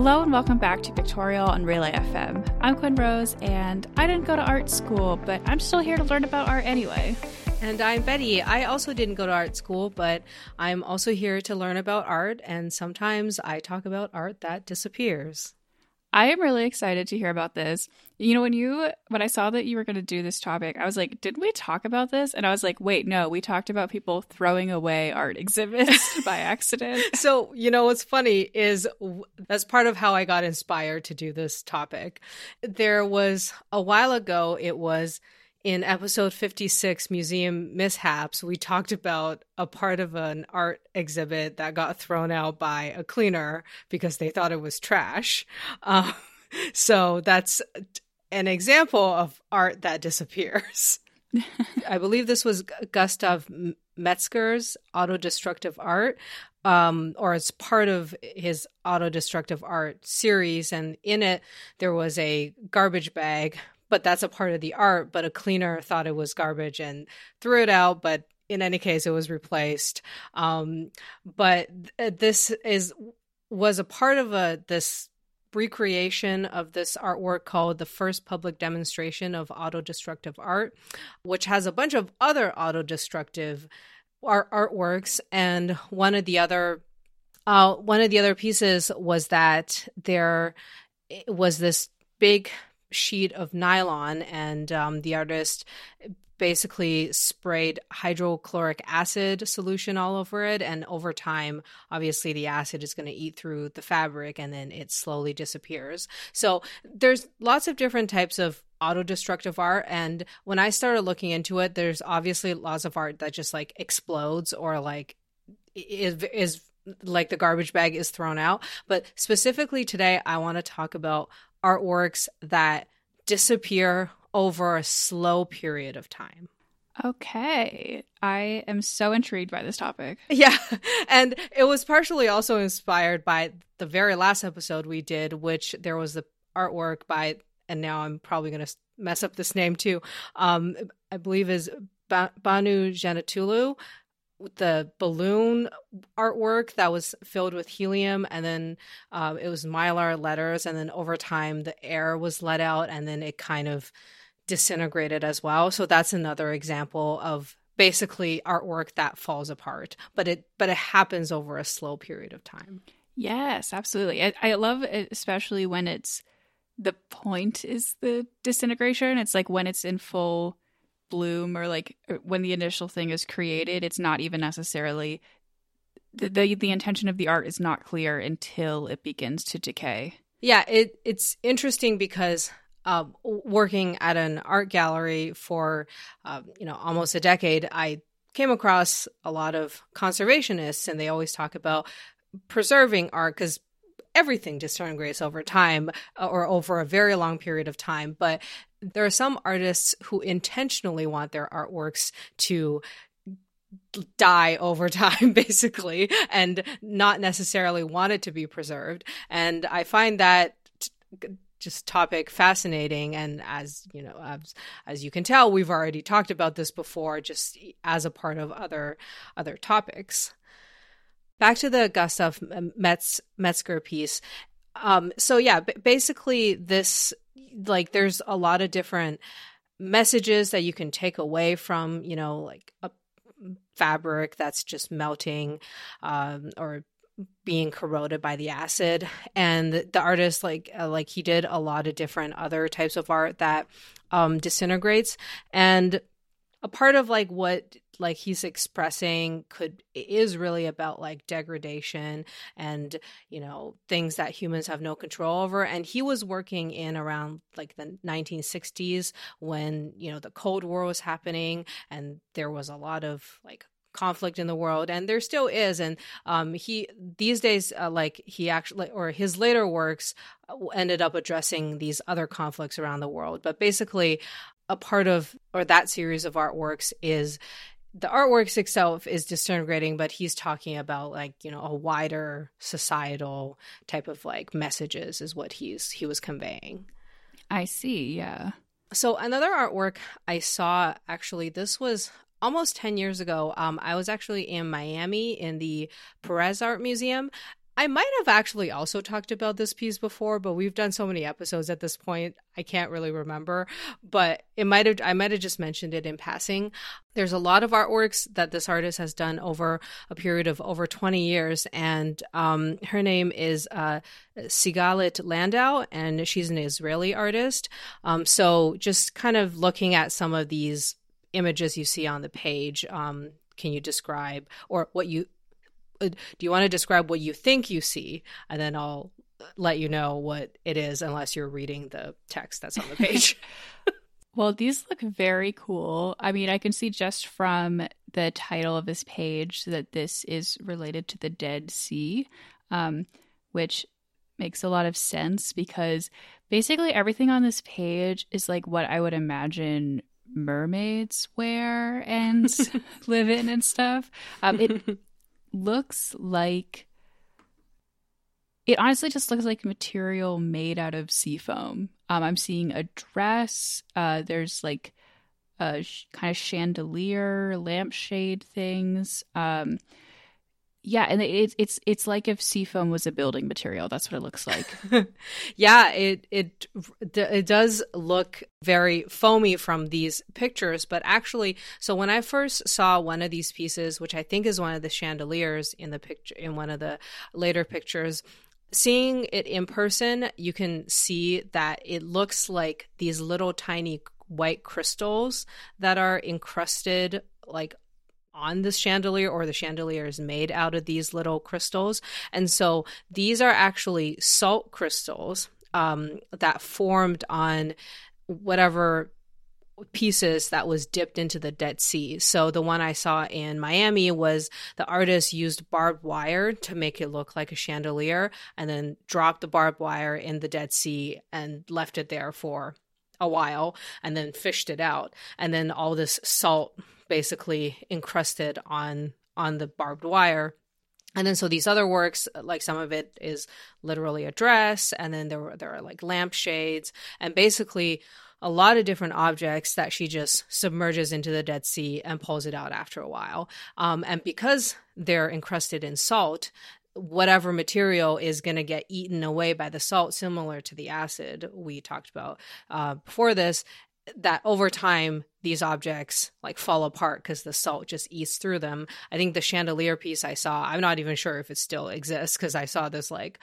Hello and welcome back to Pictorial on Relay FM. I'm Quinn Rose, and I didn't go to art school, but I'm still here to learn about art anyway. And I'm Betty. I also didn't go to art school, but I'm also here to learn about art, and sometimes I talk about art that disappears. I am really excited to hear about this. You know, when you when I saw that you were going to do this topic, I was like, "Did we talk about this?" And I was like, "Wait, no, we talked about people throwing away art exhibits by accident." So, you know what's funny is that's part of how I got inspired to do this topic. There was a while ago, it was in episode 56 museum mishaps we talked about a part of an art exhibit that got thrown out by a cleaner because they thought it was trash. Um, so that's an example of art that disappears. I believe this was gustav metzger's autodestructive art um, or it's part of his autodestructive art series. And in it there was a garbage bag but that's a part of the art. But a cleaner thought it was garbage and threw it out. But in any case, it was replaced. Um, but th- this is was a part of a this recreation of this artwork called the first public demonstration of autodestructive art, which has a bunch of other autodestructive art- artworks. And one of the other uh, one of the other pieces was that there was this big sheet of nylon, and um, the artist basically sprayed hydrochloric acid solution all over it. And over time, obviously, the acid is going to eat through the fabric and then it slowly disappears. So there's lots of different types of auto-destructive art and when i started looking into it there's obviously lots of art that just like explodes or like is is like the garbage bag is thrown out but specifically today i want to talk about artworks that disappear over a slow period of time. Okay. I am so intrigued by this topic. Yeah. And it was partially also inspired by the very last episode we did, which there was the artwork by, and now I'm probably going to mess up this name too. Um, I believe is ba- Banu Cennetoğlu, the balloon artwork that was filled with helium and then um, it was mylar letters and then over time the air was let out and then it kind of disintegrated as well. So that's another example of basically artwork that falls apart but it but it happens over a slow period of time. Yes absolutely. I, I love it especially when it's the point is the disintegration. It's like when it's in full bloom or like uh, when the initial thing is created it's not even necessarily the, the, the intention of the art is not clear until it begins to decay. Yeah it it's interesting because uh, working at an art gallery for uh, you know almost a decade i came across a lot of conservationists and they always talk about preserving art because everything disintegrates over time uh, or over a very long period of time. But there are some artists who intentionally want their artworks to die over time basically and not necessarily want it to be preserved. And i find that just topic fascinating. And as you know as, as you can tell we've already talked about this before just as a part of other other topics. Back to the gustav metz metzger piece. Um so yeah b- basically this like there's a lot of different messages that you can take away from you know like a fabric that's just melting um, or being corroded by the acid. And the, artist like uh, like he did a lot of different other types of art that um disintegrates. And a part of like what like he's expressing could is really about like degradation and you know things that humans have no control over. And he was working in around like the 1960s when you know the cold war was happening and there was a lot of like conflict in the world and there still is. And um he these days uh, like he actually or his later works uh, ended up addressing these other conflicts around the world. But basically a part of or that series of artworks is the artworks itself is disintegrating, but he's talking about like you know a wider societal type of like messages is what he's he was conveying. I see. Yeah. So another artwork I saw actually this was almost 10 years ago um, i was actually in miami in the perez art museum I might have actually also talked about this piece before, but we've done so many episodes at this point, I can't really remember. But it might have I might have just mentioned it in passing. There's a lot of artworks that this artist has done over a period of over 20 years, and um, her name is uh, Sigalit Landau, and she's an Israeli artist. Um, so just kind of looking at some of these images you see on the page, um, can you describe or what you do you want to describe what you think you see? And then i'll let you know what it is unless you're reading the text that's on the page. Well these look very cool. I mean i can see just from the title of this page that this is related to the dead sea um, which makes a lot of sense because basically everything on this page is like what i would imagine mermaids wear and live in and stuff. Um, it looks like it honestly just looks like material made out of seafoam. Um, I'm seeing a dress. Uh, there's like a sh- kind of chandelier, lampshade things. Um, yeah, and it's it's it's like if seafoam was a building material. That's what it looks like. yeah, it it it does look very foamy from these pictures, but actually, so when I first saw one of these pieces, which I think is one of the chandeliers in the picture in one of the later pictures, seeing it in person, you can see that it looks like these little tiny white crystals that are encrusted like on this chandelier or the chandelier is made out of these little crystals. And so these are actually salt crystals um, that formed on whatever pieces that was dipped into the Dead Sea. So the one I saw in Miami was the artist used barbed wire to make it look like a chandelier and then dropped the barbed wire in the Dead Sea and left it there for a while and then fished it out. And then all this salt basically encrusted on on the barbed wire. And then so these other works like some of it is literally a dress and then there were there are like lampshades and basically a lot of different objects that she just submerges into the dead sea and pulls it out after a while. Um, and because they're encrusted in salt whatever material is going to get eaten away by the salt similar to the acid we talked about uh, before this that over time these objects like fall apart because the salt just eats through them. I think the chandelier piece I saw, I'm not even sure if it still exists because I saw this like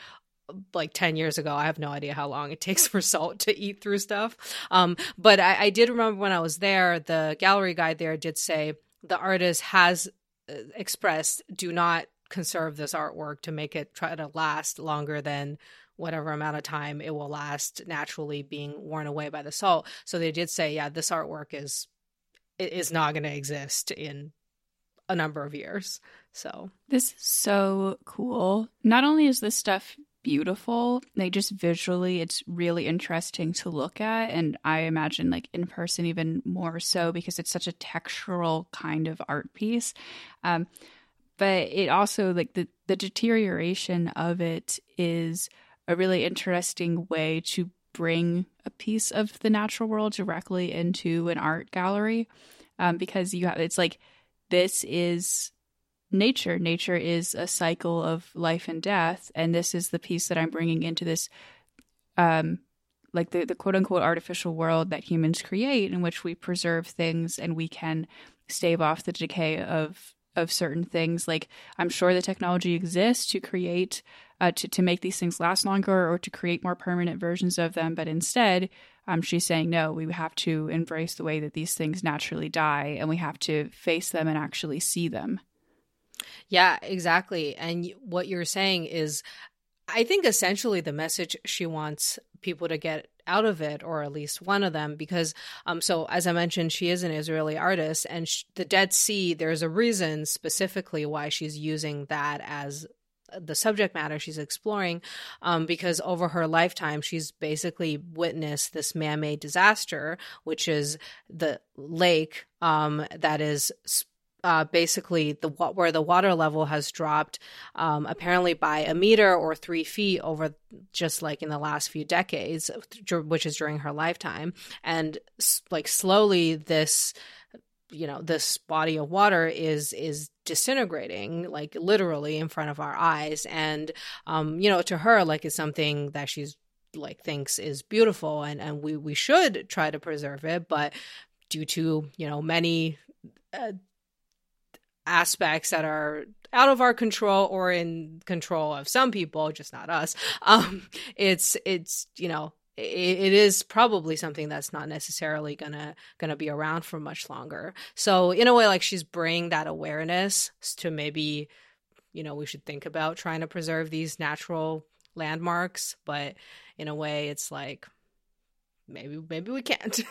like 10 years ago. I have no idea how long it takes for salt to eat through stuff. Um, but I, I did remember when I was there, the gallery guide there did say the artist has uh, expressed do not conserve this artwork to make it try to last longer than whatever amount of time it will last naturally being worn away by the salt. So they did say, yeah, this artwork is is not going to exist in a number of years. So this is so cool. Not only is this stuff beautiful, like just visually, it's really interesting to look at, and I imagine like in person even more so because it's such a textural kind of art piece. Um, but it also like the the deterioration of it is a really interesting way to bring a piece of the natural world directly into an art gallery um, because you have it's like this is nature. Nature is a cycle of life and death and this is the piece that i'm bringing into this um like the, the quote unquote artificial world that humans create in which we preserve things and we can stave off the decay of of certain things. Like i'm sure the technology exists to create uh, to, to make these things last longer or to create more permanent versions of them. But instead, um, she's saying, no, we have to embrace the way that these things naturally die and we have to face them and actually see them. Yeah, exactly. And what you're saying is, I think essentially the message she wants people to get out of it, or at least one of them, because um, so as I mentioned, she is an Israeli artist, and sh- the Dead Sea. There's a reason specifically why she's using that as the subject matter she's exploring um, because over her lifetime she's basically witnessed this man-made disaster which is the lake um, that is uh, basically the where the water level has dropped um, apparently by a meter or three feet over just like in the last few decades which is during her lifetime. And like slowly this you know this body of water is is disintegrating like literally in front of our eyes. And um you know to her like it's something that she's like thinks is beautiful and and we we should try to preserve it. But due to you know many uh, aspects that are out of our control or in control of some people just not us um it's it's you know it, is probably something that's not necessarily gonna gonna be around for much longer. So in a way like she's bringing that awareness to maybe you know we should think about trying to preserve these natural landmarks but in a way it's like maybe maybe we can't.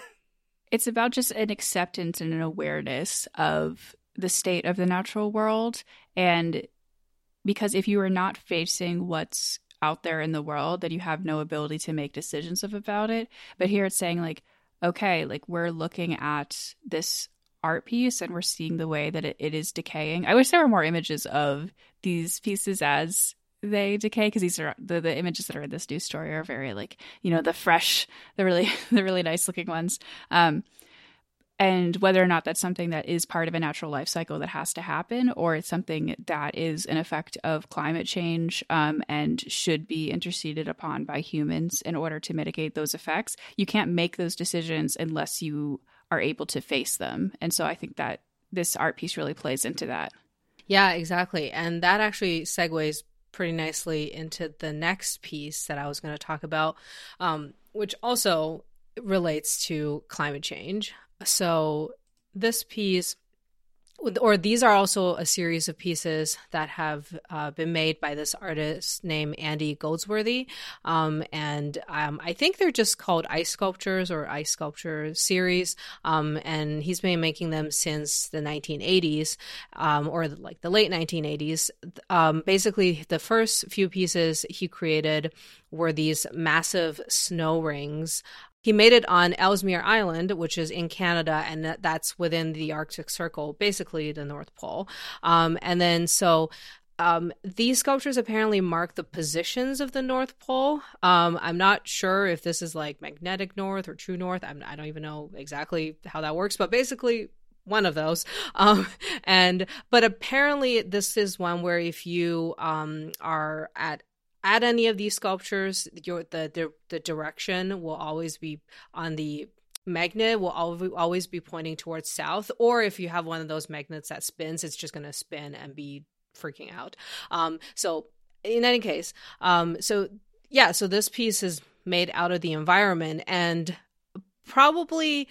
It's about just an acceptance and an awareness of the state of the natural world and because if you are not facing what's out there in the world that you have no ability to make decisions of about it. But here it's saying like okay like we're looking at this art piece and we're seeing the way that it, it is decaying. I wish there were more images of these pieces as they decay because these are the, the images that are in this news story are very like you know the fresh the really the really nice looking ones. Um and whether or not that's something that is part of a natural life cycle that has to happen or it's something that is an effect of climate change um, and should be interceded upon by humans in order to mitigate those effects you can't make those decisions unless you are able to face them. And so i think that this art piece really plays into that. Yeah exactly. And that actually segues pretty nicely into the next piece that I was going to talk about, um, which also relates to climate change. So, this piece or these are also a series of pieces that have uh, been made by this artist named Andy Goldsworthy. Um, and um, I think they're just called ice sculptures or ice sculpture series. Um, and he's been making them since the 1980s um, or like the late 1980s. Um, basically, the first few pieces he created were these massive snow rings he made it on Ellesmere Island, which is in Canada, and that's within the Arctic Circle, basically the North Pole. Um, and then so um, these sculptures apparently mark the positions of the North Pole. Um, I'm not sure if this is like magnetic north or true north. I'm, I do not even know exactly how that works, but basically one of those. Um, and but apparently this is one where if you um, are at at any of these sculptures, your the, the the direction will always be on the magnet will always be pointing towards south or if you have one of those magnets that spins it's just going to spin and be freaking out. Um, so in any case um, so yeah so this piece is made out of the environment and probably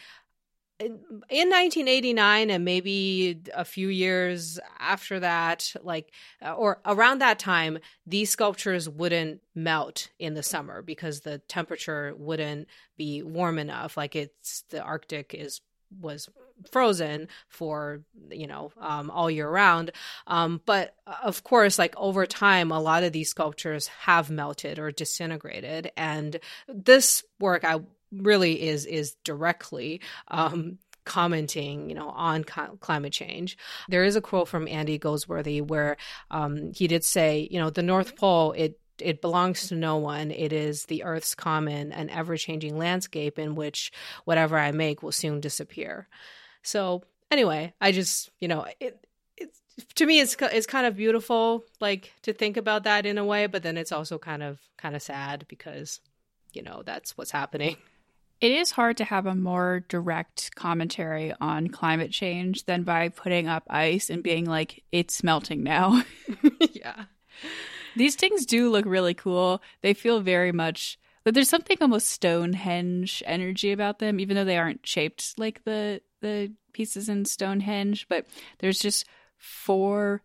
in 1989 and maybe a few years after that like uh, or around that time these sculptures wouldn't melt in the summer because the temperature wouldn't be warm enough. Like it's the arctic is was frozen for you know um, all year round. Um, but uh, of course like over time a lot of these sculptures have melted or disintegrated. And this work i really is is directly um, commenting, you know, on climate change. There is a quote from Andy Goldsworthy where um, he did say, you know, the North Pole it it belongs to no one. It is the Earth's common and ever changing landscape in which whatever I make will soon disappear. So anyway, I just you know it. It's, to me, it's it's kind of beautiful, like to think about that in a way, but then it's also kind of kind of sad because, you know, that's what's happening. It is hard to have a more direct commentary on climate change than by putting up ice and being like, it's melting now. yeah. These things do look really cool. They feel very much but there's something almost Stonehenge energy about them, even though they aren't shaped like the the pieces in Stonehenge, but there's just four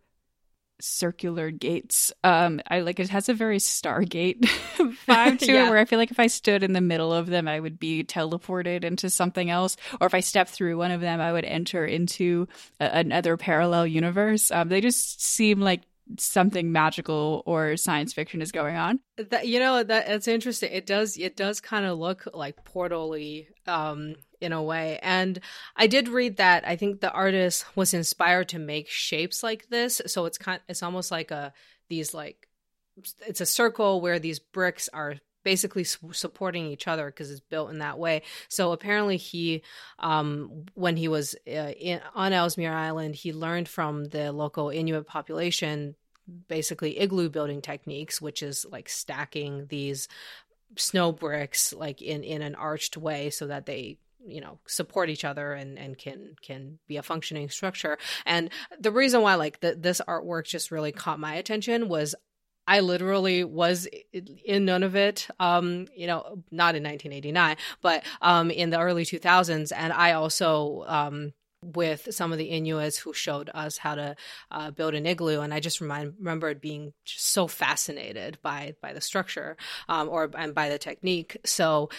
circular gates. Um, I like it has a very Stargate vibe to yeah. it, where I feel like if I stood in the middle of them, I would be teleported into something else, or if I stepped through one of them, I would enter into a- another parallel universe. Um, they just seem like something magical or science fiction is going on. That you know that it's interesting. It does it does kind of look like portally um in a way. And I did read that I think the artist was inspired to make shapes like this. So it's kind it's almost like a these like it's a circle where these bricks are basically supporting each other because it's built in that way. So apparently, he, um, when he was uh, in, on Ellesmere Island, he learned from the local Inuit population basically igloo building techniques, which is like stacking these snow bricks like in in an arched way so that they you know support each other and and can can be a functioning structure and the reason why like the, this artwork just really caught my attention was I literally was in Nunavut, um, you know, not in 1989, but um, in the early 2000s. And I also um, with some of the Inuits who showed us how to uh, build an igloo, and I just remind, remembered being so fascinated by by the structure um, or and by the technique. So.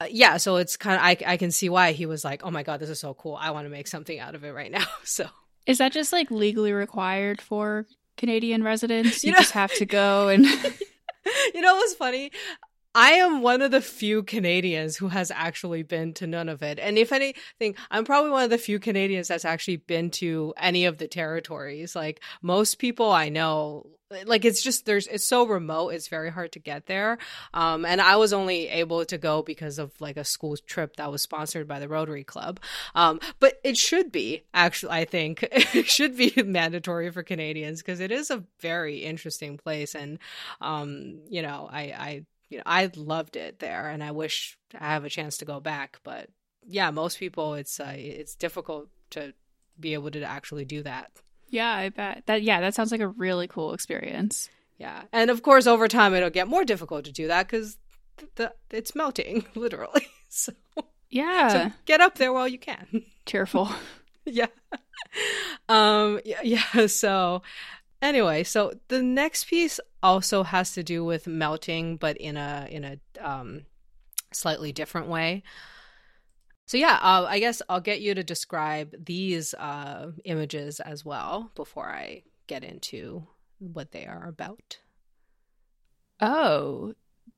Uh, yeah, so it's kind of I I can see why he was like, "Oh my god, this is so cool! I want to make something out of it right now." So, is that just like legally required for Canadian residents? You, you know, just have to go and. you know what's funny? I am one of the few Canadians who has actually been to Nunavut. And if anything, I'm probably one of the few Canadians that's actually been to any of the territories. Like most people I know, like it's just there's it's so remote, it's very hard to get there. Um and I was only able to go because of like a school trip that was sponsored by the Rotary Club. Um but it should be actually I think it should be mandatory for Canadians because it is a very interesting place and um you know, I I you know, I loved it there, and I wish I have a chance to go back. But yeah, most people, it's uh, it's difficult to be able to actually do that. Yeah, I bet that. Yeah, that sounds like a really cool experience. Yeah, and of course, over time, it'll get more difficult to do that because the, it's melting literally. So yeah, so get up there while you can. Cheerful. yeah. Um. Yeah. Yeah. So Anyway, so the next piece also has to do with melting, but in a in a um, slightly different way. So yeah, uh, I guess I'll get you to describe these uh, images as well before I get into what they are about. Oh,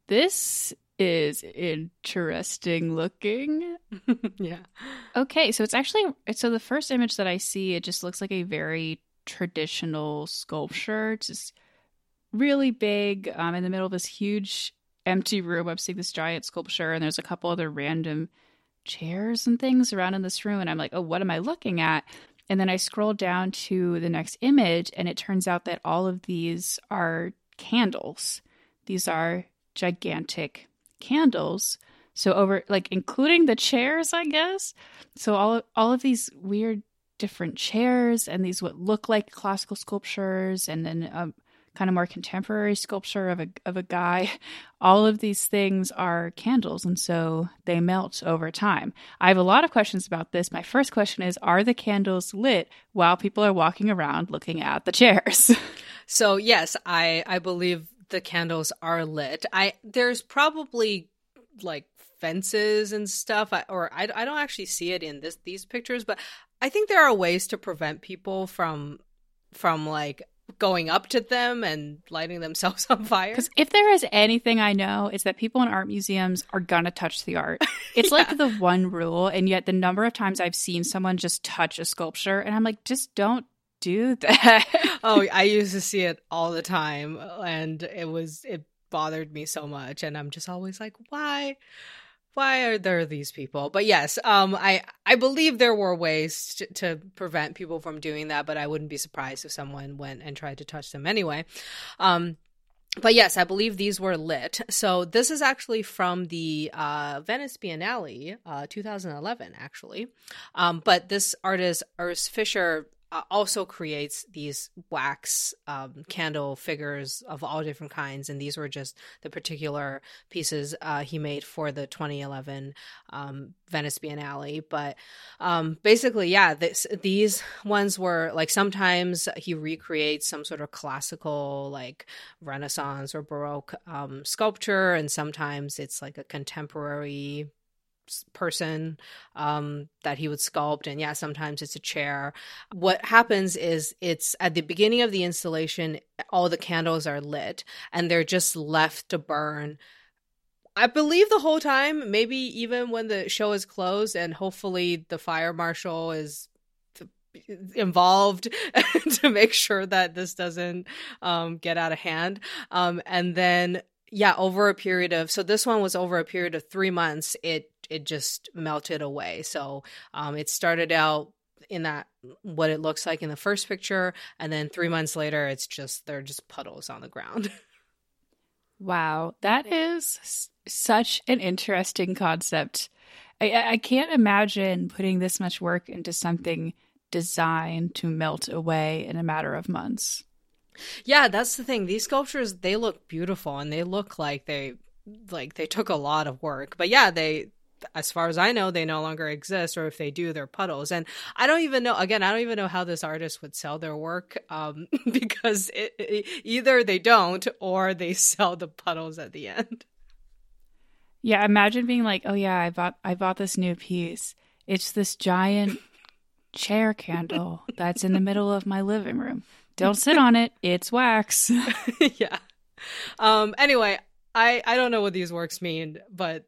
this is interesting looking. yeah. Okay, so it's actually so the first image that I see it just looks like a very traditional sculpture, just really big um, in the middle of this huge empty room. I'm seeing this giant sculpture, and there's a couple other random chairs and things around in this room. And I'm like, oh, what am I looking at? And then I scroll down to the next image, and it turns out that all of these are candles. These are gigantic candles. So over like including the chairs, I guess. So all all of these weird different chairs and these what look like classical sculptures and then a kind of more contemporary sculpture of a of a guy. All of these things are candles and so they melt over time. I have a lot of questions about this. My first question is are the candles lit while people are walking around looking at the chairs? So yes i i believe the candles are lit. I there's probably like fences and stuff or I, I don't actually see it in this these pictures but I think there are ways to prevent people from from like going up to them and lighting themselves on fire. Because if there is anything I know, it's that people in art museums are gonna touch the art. It's yeah. like the one rule, and yet the number of times I've seen someone just touch a sculpture, and I'm like, just don't do that. oh, I used to see it all the time, and it was it bothered me so much, and I'm just always like, why? Why are there these people? But yes, um, I I believe there were ways to, to, prevent people from doing that, but I wouldn't be surprised if someone went and tried to touch them anyway. Um, but yes, I believe these were lit. So this is actually from the uh, Venice Biennale, uh, 2011, actually. Um, but this artist Urs Fischer uh, also creates these wax um, candle figures of all different kinds, and these were just the particular pieces uh, he made for the 2011 um, Venice Biennale. But um, basically, yeah, this, these ones were like sometimes he recreates some sort of classical, like Renaissance or Baroque um, sculpture, and sometimes it's like a contemporary person um, that he would sculpt and yeah sometimes it's a chair what happens is it's at the beginning of the installation all the candles are lit and they're just left to burn I believe the whole time, maybe even when the show is closed, and hopefully the fire marshal is involved to make sure that this doesn't um, get out of hand. Um, and then yeah, over a period of so this one was over a period of three months. It it just melted away. So um, it started out in that what it looks like in the first picture, and then three months later, it's just they're just puddles on the ground. wow, that is s- such an interesting concept. I, I can't imagine putting this much work into something designed to melt away in a matter of months. Yeah, that's the thing. These sculptures they look beautiful and they look like they like they took a lot of work. But yeah, they as far as I know, they no longer exist, or if they do, they're puddles. And I don't even know. Again, I don't even know how this artist would sell their work, um, because it, it, either they don't or they sell the puddles at the end. Yeah, imagine being like, "Oh yeah, I bought I bought this new piece. It's this giant chair candle that's in the middle of my living room. Don't sit on it. It's wax." yeah. Um anyway, I I don't know what these works mean, but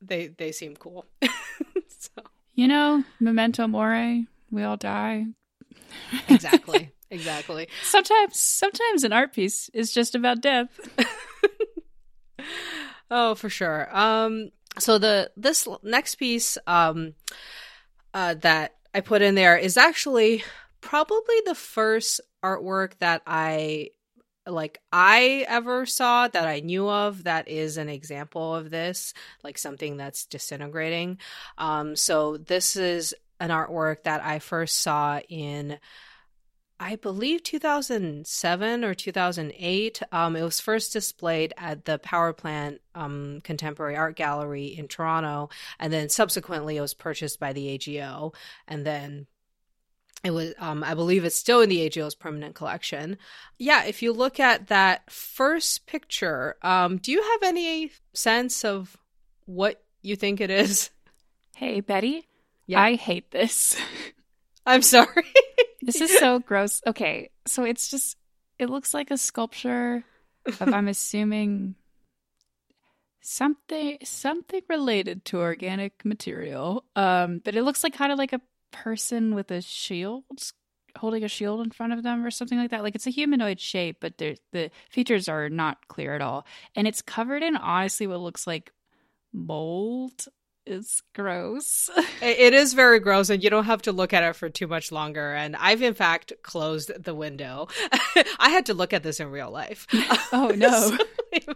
they they seem cool. so. You know, memento mori, we all die. exactly. Exactly. sometimes sometimes an art piece is just about death. oh, for sure. Um so the this next piece um uh that I put in there is actually probably the first artwork that I like I ever saw that I knew of that is an example of this, like something that's disintegrating. Um, so this is an artwork that I first saw in I believe 2007 or 2008. Um, it was first displayed at the Power Plant um, Contemporary Art Gallery in Toronto, and then subsequently it was purchased by the AGO, and then it was um, i believe it's still in the ago's permanent collection. Yeah if you look at that first picture um, do you have any sense of what you think it is? Hey betty. Yeah. i hate this. I'm sorry. This is so gross. Okay so it's just it looks like a sculpture of i'm assuming something something related to organic material. Um but it looks like kind of like a person with a shield holding a shield in front of them or something like that. Like it's a humanoid shape, but the features are not clear at all. And it's covered in honestly what looks like mold. It's gross. it is very gross, and you don't have to look at it for too much longer. And I've, in fact, closed the window. I had to look at this in real life. Oh, no. so if,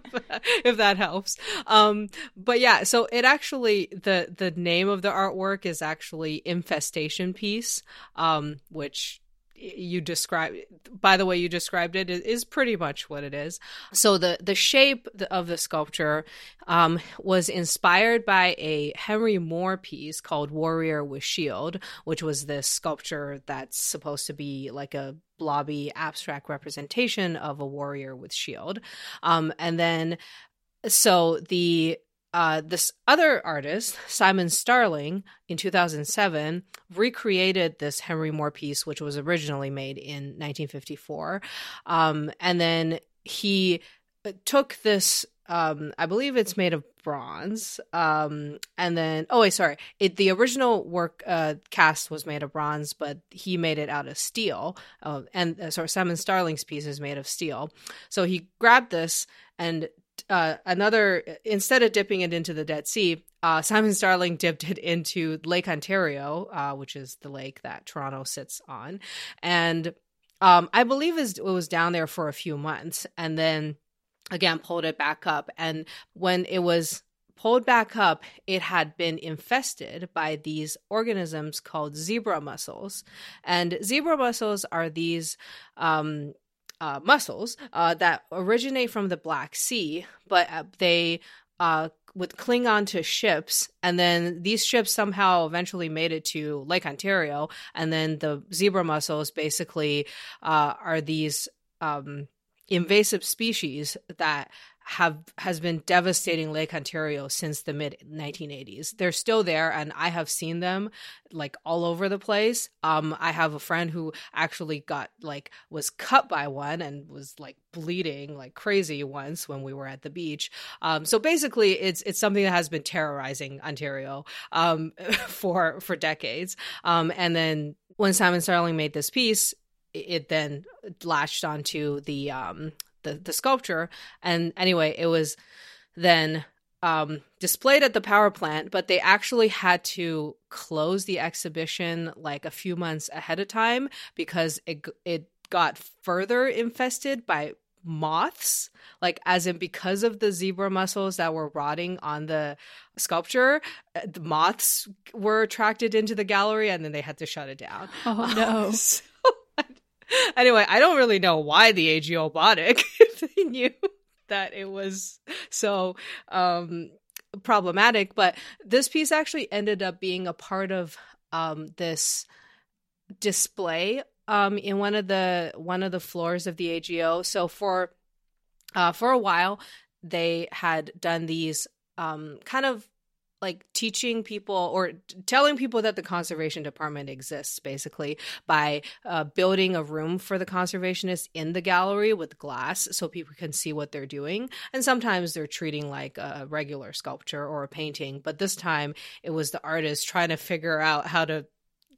if, that helps. Um, but yeah, so it actually, the, the name of the artwork is actually Infestation Piece, um, which you describe by the way you described it is pretty much what it is. So the the shape of the sculpture um, was inspired by a henry moore piece called warrior with shield which was this sculpture that's supposed to be like a blobby abstract representation of a warrior with shield. Um, and then so the uh, this other artist, Simon Starling, in 2007, recreated this Henry Moore piece, which was originally made in 1954. Um, and then he uh, took this, um, I believe it's made of bronze. Um, and then, oh, wait, sorry. It, the original work uh, cast was made of bronze, but he made it out of steel. Uh, and uh, sorry, Simon Starling's piece is made of steel. So he grabbed this and uh, another instead of dipping it into the Dead Sea, uh, Simon Starling dipped it into Lake Ontario, uh, which is the lake that Toronto sits on, and um, I believe it was down there for a few months, and then again pulled it back up. And when it was pulled back up, it had been infested by these organisms called zebra mussels, and zebra mussels are these um, uh, mussels uh, that originate from the Black Sea, but uh, they uh, would cling on to ships, and then these ships somehow eventually made it to Lake Ontario, and then the zebra mussels basically uh, are these um, invasive species that have has been devastating Lake Ontario since the mid 1980s. They're still there and I have seen them like all over the place. Um I have a friend who actually got like was cut by one and was like bleeding like crazy once when we were at the beach. Um so basically it's it's something that has been terrorizing Ontario um for for decades. Um and then when Simon Starling made this piece, it then latched onto the um the the sculpture. And anyway, it was then um, displayed at the power plant, but they actually had to close the exhibition like a few months ahead of time because it it got further infested by moths like as in because of the zebra mussels that were rotting on the sculpture uh, the moths were attracted into the gallery and then they had to shut it down Oh no. anyway i don't really know why the AGO bought it if they knew that it was so um problematic but this piece actually ended up being a part of um this display um in one of the one of the floors of the AGO. So for uh for a while they had done these um kind of like teaching people or telling people that the conservation department exists basically by uh, building a room for the conservationists in the gallery with glass so people can see what they're doing. And sometimes they're treating like a regular sculpture or a painting but this time it was the artist trying to figure out how to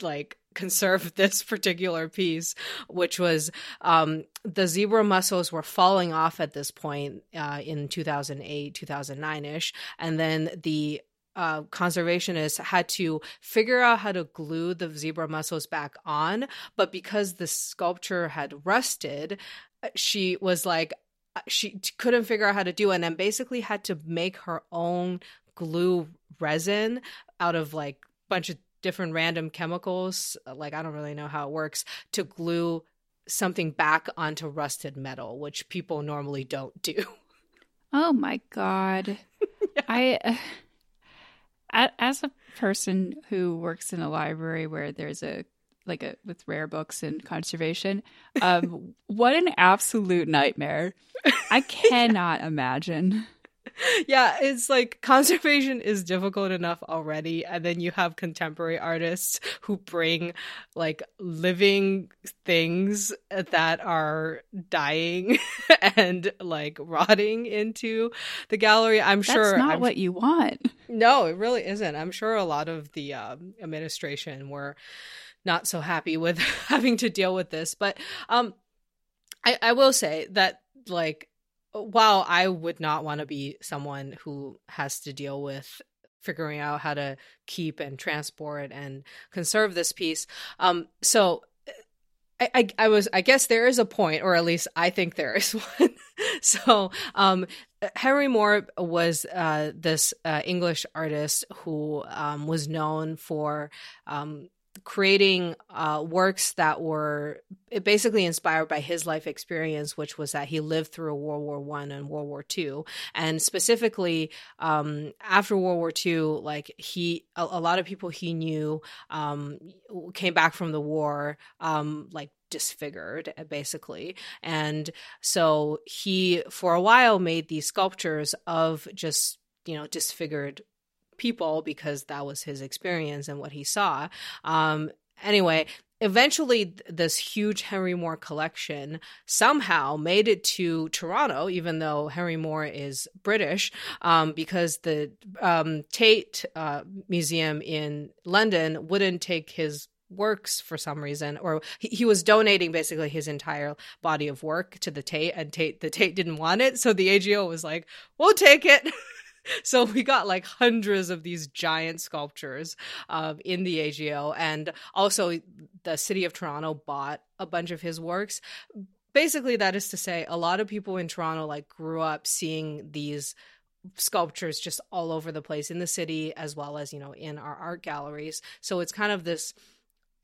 like conserve this particular piece which was um the zebra mussels were falling off at this point uh in 2008 2009ish and then the uh, conservationists had to figure out how to glue the zebra mussels back on, but because the sculpture had rusted, uh, she was like, uh, she couldn't figure out how to do it, and then basically had to make her own glue resin out of like a bunch of different random chemicals. Like, I don't really know how it works to glue something back onto rusted metal, which people normally don't do. Oh my god. I uh, as a person who works in a library where there's a like a with rare books and conservation, um what an absolute nightmare. I cannot imagine. Yeah, it's like conservation is difficult enough already, and then you have contemporary artists who bring like living things that are dying and like rotting into the gallery. I'm sure That's not I'm, what you want. no, it really isn't. I'm sure a lot of the um, administration were not so happy with having to deal with this, but um, I, I will say that like while I would not want to be someone who has to deal with figuring out how to keep and transport and conserve this piece, um, so I, I, I was I guess there is a point, or at least I think there is one. so um, Henry Moore was uh, this uh, English artist who um, was known for um, creating uh, works that were basically inspired by his life experience, which was that he lived through World War One and World War Two, and specifically um, after World War Two, like he, a, a, lot of people he knew um, came back from the war, um, like disfigured basically. And so he for a while made these sculptures of just you know disfigured people because that was his experience and what he saw. Um, anyway, eventually this huge Henry Moore collection somehow made it to Toronto, even though Henry Moore is British, um, because the um, Tate uh, Museum in London wouldn't take his works for some reason or he, he, was donating basically his entire body of work to the tate and tate the tate didn't want it so the AGO was like we'll take it so we got like hundreds of these giant sculptures um, in the AGO, and also the city of Toronto bought a bunch of his works. Basically, that is to say, a lot of people in Toronto like grew up seeing these sculptures just all over the place in the city as well as you know in our art galleries so it's kind of this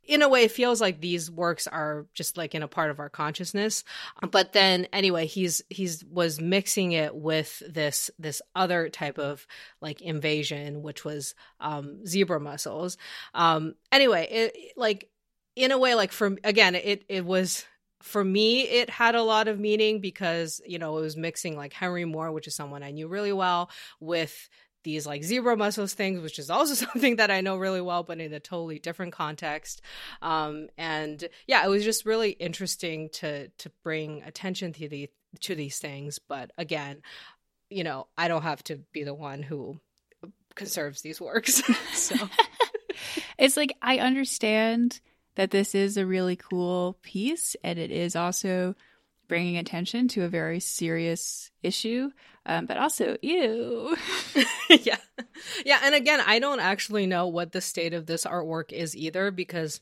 in a way it feels like these works are just like in a part of our consciousness. But then anyway he's he's was mixing it with this this other type of like invasion which was um zebra mussels. Um anyway it like in a way like for again it it was for me it had a lot of meaning because you know it was mixing like henry moore which is someone i knew really well with these like zebra mussels things, which is also something that I know really well, but in a totally different context. Um, and yeah, it was just really interesting to to bring attention to the to these things. But again, you know, I don't have to be the one who conserves these works. so it's like I understand that this is a really cool piece and it is also bringing attention to a very serious issue, um, but also, ew. yeah. Yeah. And again, I don't actually know what the state of this artwork is either because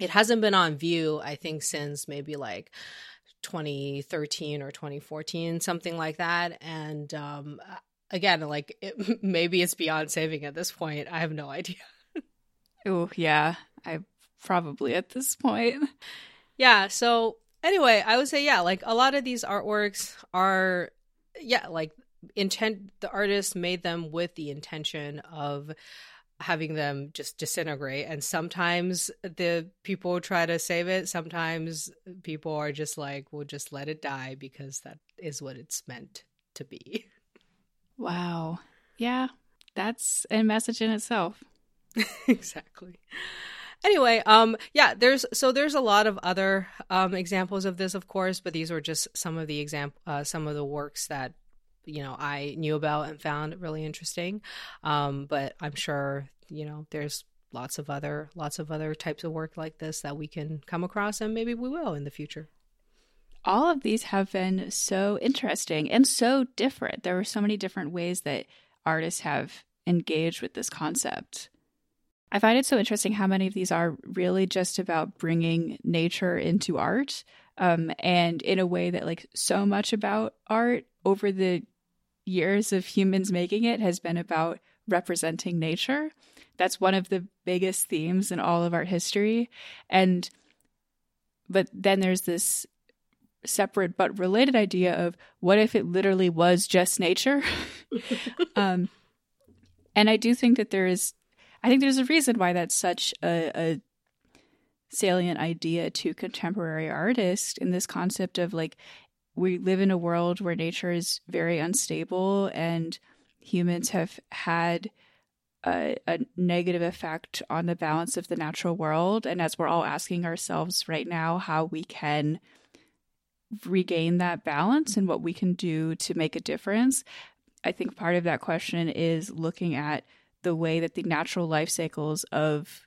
it hasn't been on view, I think, since maybe like 2013 or 2014, something like that. And um, again, like it, maybe it's beyond saving at this point. I have no idea. oh, yeah. I probably at this point. Yeah. So anyway, I would say, yeah, like a lot of these artworks are, yeah, like intent, the artist made them with the intention of having them just disintegrate and sometimes the people try to save it. Sometimes people are just like we'll just let it die because that is what it's meant to be. Wow. Yeah that's a message in itself. Exactly anyway um yeah there's so there's a lot of other um examples of this of course but these were just some of the example uh, some of the works that you know I knew about and found really interesting. Um, but I'm sure you know there's lots of other lots of other types of work like this that we can come across, and maybe we will in the future. All of these have been so interesting and so different. There were so many different ways that artists have engaged with this concept. I find it so interesting how many of these are really just about bringing nature into art um, and in a way that like so much about art over the years of humans making it has been about representing nature. That's one of the biggest themes in all of art history. And but then there's this separate but related idea of what if it literally was just nature? um, and I do think that there is, I think there's a reason why that's such a, a salient idea to contemporary artists in this concept of like we live in a world where nature is very unstable and humans have had a, a, negative effect on the balance of the natural world. And as we're all asking ourselves right now how we can regain that balance and what we can do to make a difference, I think part of that question is looking at the way that the natural life cycles of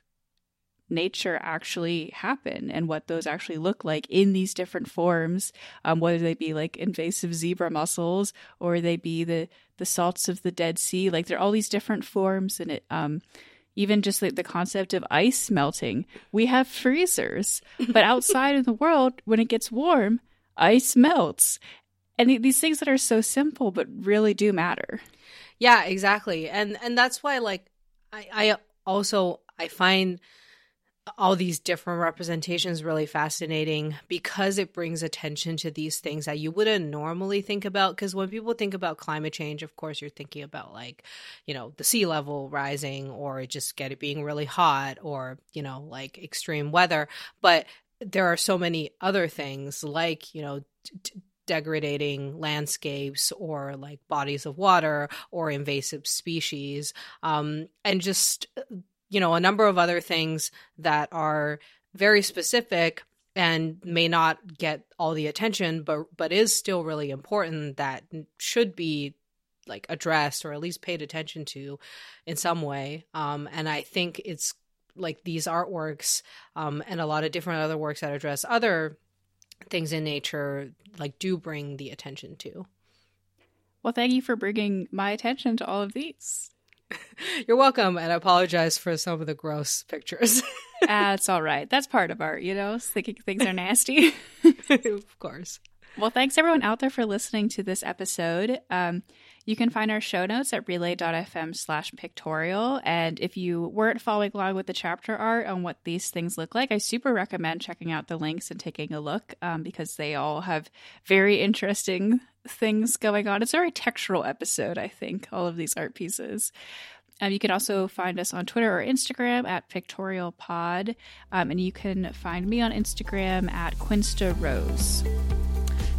nature actually happen and what those actually look like in these different forms um, whether they be like invasive zebra mussels or they be the the salts of the dead sea like there are all these different forms and it um even just like the concept of ice melting we have freezers. But outside in the world when it gets warm ice melts. And these things that are so simple but really do matter yeah exactly. And and that's why like i i also i find all these different representations really fascinating because it brings attention to these things that you wouldn't normally think about. Because when people think about climate change of course you're thinking about like you know the sea level rising or just get it being really hot or you know like extreme weather. But there are so many other things like you know t- degrading landscapes or like bodies of water or invasive species um, and just you know, a number of other things that are very specific and may not get all the attention but but is still really important that should be like addressed or at least paid attention to in some way. Um and i think it's like these artworks um and a lot of different other works that address other things in nature like do bring the attention to well thank you for bringing my attention to all of these You're welcome, and I apologize for some of the gross pictures. That's all right. That's part of art, you know, thinking things are nasty. of course. Well, thanks everyone out there for listening to this episode. Um, you can find our show notes at relay.fm slash pictorial. And if you weren't following along with the chapter art on what these things look like, I super recommend checking out the links and taking a look um, because they all have very interesting things going on. It's a very textural episode, I think, all of these art pieces. Um, you can also find us on Twitter or Instagram at Pictorial Pod. Um, and you can find me on Instagram at Quinsta Rose.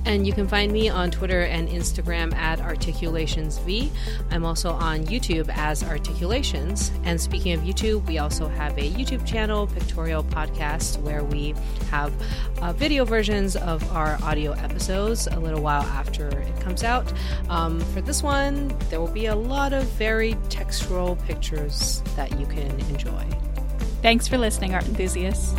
And you can find me on Twitter and Instagram at ArticulationsV. I'm also on YouTube as Articulations. And speaking of YouTube, we also have a YouTube channel, Pictorial Podcast, where we have uh, video versions of our audio episodes a little while after it comes out. Um, for this one, there will be a lot of very textural pictures that you can enjoy. Thanks for listening, art enthusiasts.